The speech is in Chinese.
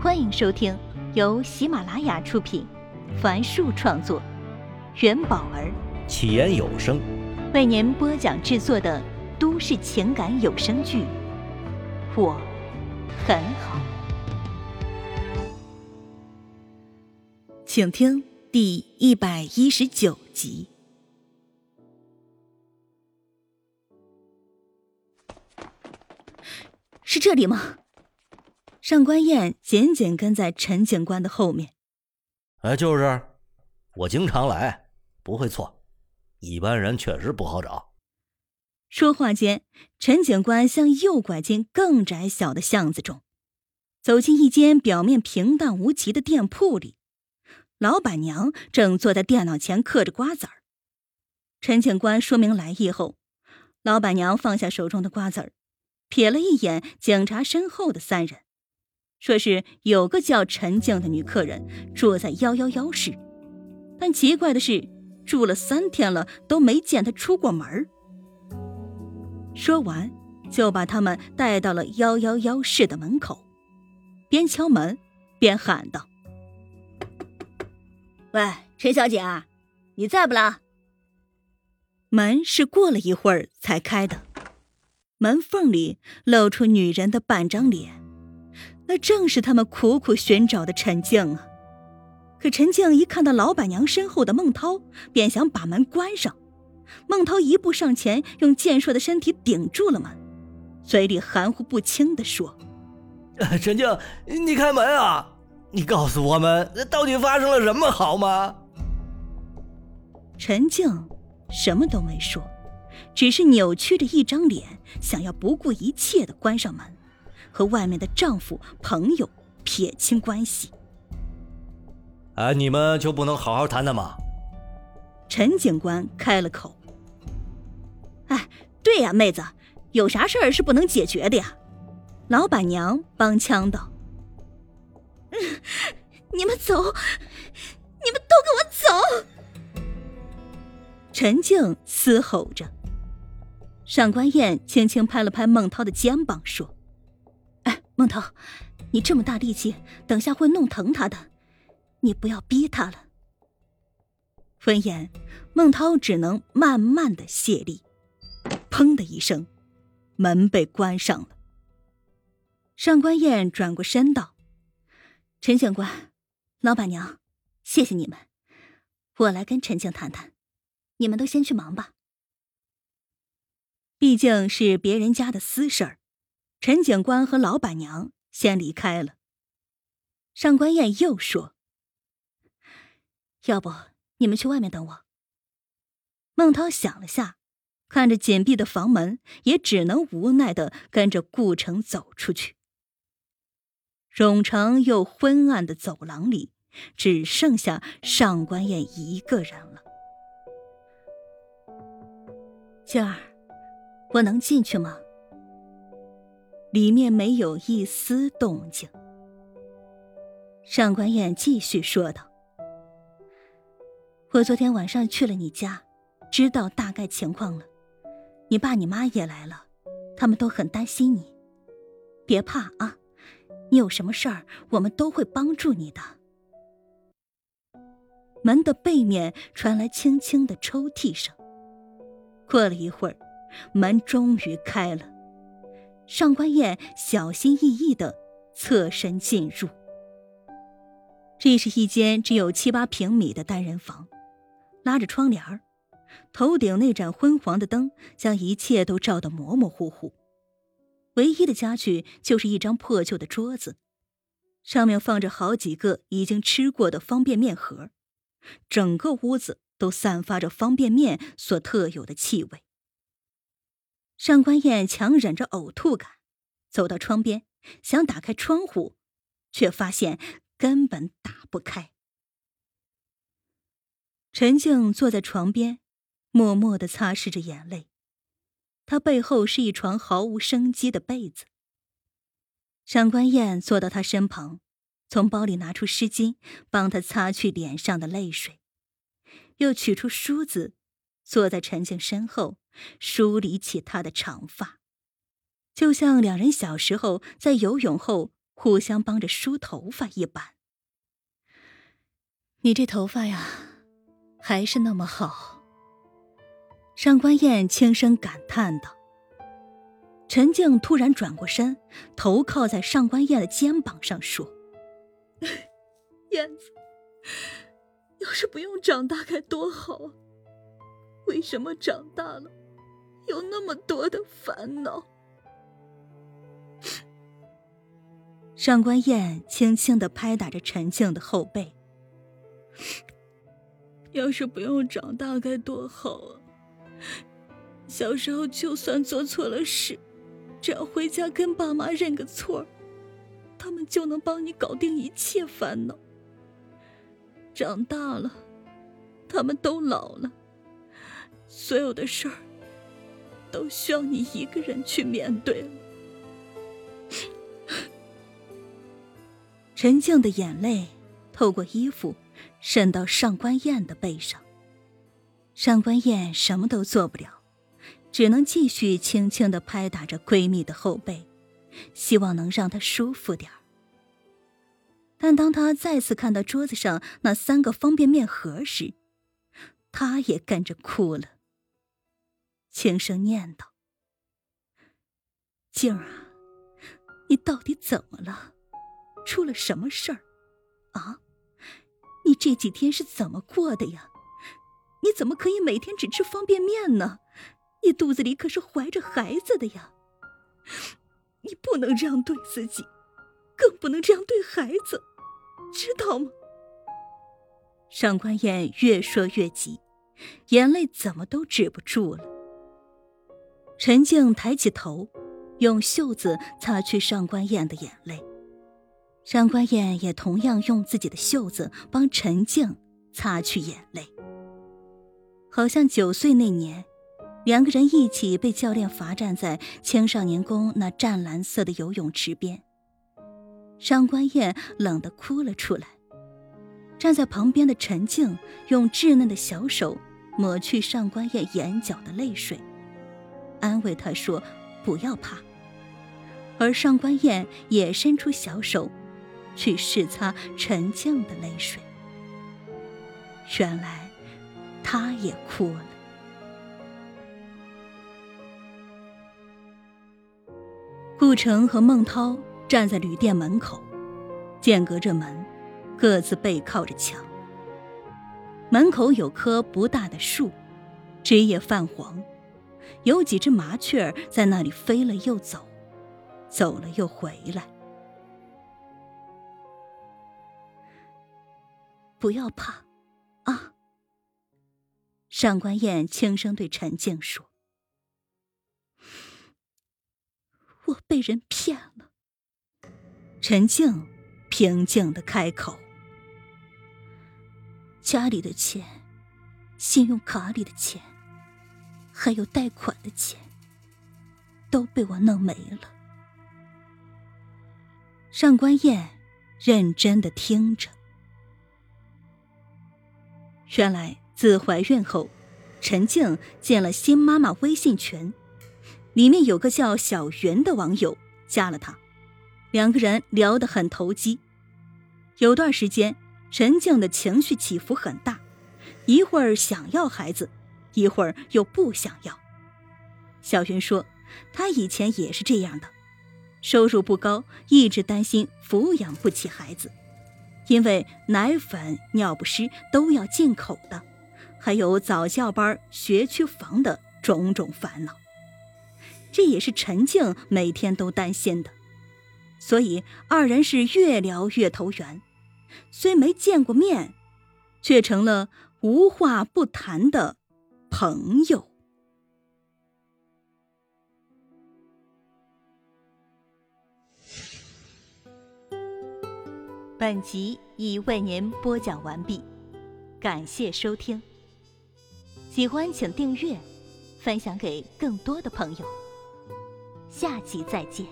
欢迎收听由喜马拉雅出品，凡树创作，元宝儿起言有声为您播讲制作的都市情感有声剧《我很好》，请听第一百一十九集。是这里吗？上官燕紧紧跟在陈警官的后面。哎，就是，我经常来，不会错。一般人确实不好找。说话间，陈警官向右拐进更窄小的巷子中，走进一间表面平淡无奇的店铺里。老板娘正坐在电脑前嗑着瓜子儿。陈警官说明来意后，老板娘放下手中的瓜子儿，瞥了一眼警察身后的三人。说是有个叫陈静的女客人住在幺幺幺室，但奇怪的是，住了三天了都没见她出过门。说完，就把他们带到了幺幺幺室的门口，边敲门边喊道：“喂，陈小姐，你在不啦？”门是过了一会儿才开的，门缝里露出女人的半张脸。那正是他们苦苦寻找的陈静啊！可陈静一看到老板娘身后的孟涛，便想把门关上。孟涛一步上前，用健硕的身体顶住了门，嘴里含糊不清地说：“陈静，你开门啊！你告诉我们，到底发生了什么好吗？”陈静什么都没说，只是扭曲着一张脸，想要不顾一切地关上门。和外面的丈夫、朋友撇清关系。哎，你们就不能好好谈谈吗？陈警官开了口。哎，对呀，妹子，有啥事儿是不能解决的呀？老板娘帮腔道：“你们走，你们都给我走！”陈静嘶吼着。上官燕轻轻拍了拍孟涛的肩膀，说。孟涛，你这么大力气，等下会弄疼他的，你不要逼他了。闻言，孟涛只能慢慢的卸力。砰的一声，门被关上了。上官燕转过身道：“陈警官，老板娘，谢谢你们，我来跟陈静谈谈，你们都先去忙吧。毕竟是别人家的私事儿。”陈警官和老板娘先离开了。上官燕又说：“要不你们去外面等我。”孟涛想了下，看着紧闭的房门，也只能无奈的跟着顾城走出去。冗长又昏暗的走廊里，只剩下上官燕一个人了。静儿，我能进去吗？里面没有一丝动静。上官燕继续说道：“我昨天晚上去了你家，知道大概情况了。你爸你妈也来了，他们都很担心你。别怕啊，你有什么事儿，我们都会帮助你的。”门的背面传来轻轻的抽屉声。过了一会儿，门终于开了。上官燕小心翼翼的侧身进入。这是一间只有七八平米的单人房，拉着窗帘儿，头顶那盏昏黄的灯将一切都照得模模糊糊。唯一的家具就是一张破旧的桌子，上面放着好几个已经吃过的方便面盒，整个屋子都散发着方便面所特有的气味。上官燕强忍着呕吐感，走到窗边，想打开窗户，却发现根本打不开。陈静坐在床边，默默的擦拭着眼泪。她背后是一床毫无生机的被子。上官燕坐到他身旁，从包里拿出湿巾，帮他擦去脸上的泪水，又取出梳子，坐在陈静身后。梳理起她的长发，就像两人小时候在游泳后互相帮着梳头发一般。你这头发呀，还是那么好。上官燕轻声感叹道。陈静突然转过身，头靠在上官燕的肩膀上说：“燕子，要是不用长大该多好啊！为什么长大了，有那么多的烦恼？”上官燕轻轻的拍打着陈静的后背：“要是不用长大该多好啊！小时候就算做错了事。”只要回家跟爸妈认个错他们就能帮你搞定一切烦恼。长大了，他们都老了，所有的事儿都需要你一个人去面对了。陈静的眼泪透过衣服渗到上官燕的背上，上官燕什么都做不了。只能继续轻轻的拍打着闺蜜的后背，希望能让她舒服点儿。但当她再次看到桌子上那三个方便面盒时，她也跟着哭了，轻声念道：“静儿啊，你到底怎么了？出了什么事儿？啊？你这几天是怎么过的呀？你怎么可以每天只吃方便面呢？”你肚子里可是怀着孩子的呀！你不能这样对自己，更不能这样对孩子，知道吗？上官燕越说越急，眼泪怎么都止不住了。陈静抬起头，用袖子擦去上官燕的眼泪。上官燕也同样用自己的袖子帮陈静擦去眼泪，好像九岁那年。两个人一起被教练罚站在青少年宫那湛蓝色的游泳池边。上官燕冷得哭了出来。站在旁边的陈静用稚嫩的小手抹去上官燕眼角的泪水，安慰他说：“不要怕。”而上官燕也伸出小手，去拭擦陈静的泪水。原来，她也哭了。顾城和孟涛站在旅店门口，间隔着门，各自背靠着墙。门口有棵不大的树，枝叶泛黄，有几只麻雀在那里飞了又走，走了又回来。不要怕，啊！上官燕轻声对陈静说。我被人骗了。陈静平静的开口：“家里的钱、信用卡里的钱，还有贷款的钱，都被我弄没了。”上官燕认真的听着。原来自怀孕后，陈静建了新妈妈微信群。里面有个叫小云的网友加了她，两个人聊得很投机。有段时间，陈静的情绪起伏很大，一会儿想要孩子，一会儿又不想要。小云说，她以前也是这样的，收入不高，一直担心抚养不起孩子，因为奶粉、尿不湿都要进口的，还有早教班、学区房的种种烦恼。这也是陈静每天都担心的，所以二人是越聊越投缘，虽没见过面，却成了无话不谈的朋友。本集已为您播讲完毕，感谢收听。喜欢请订阅，分享给更多的朋友。下集再见。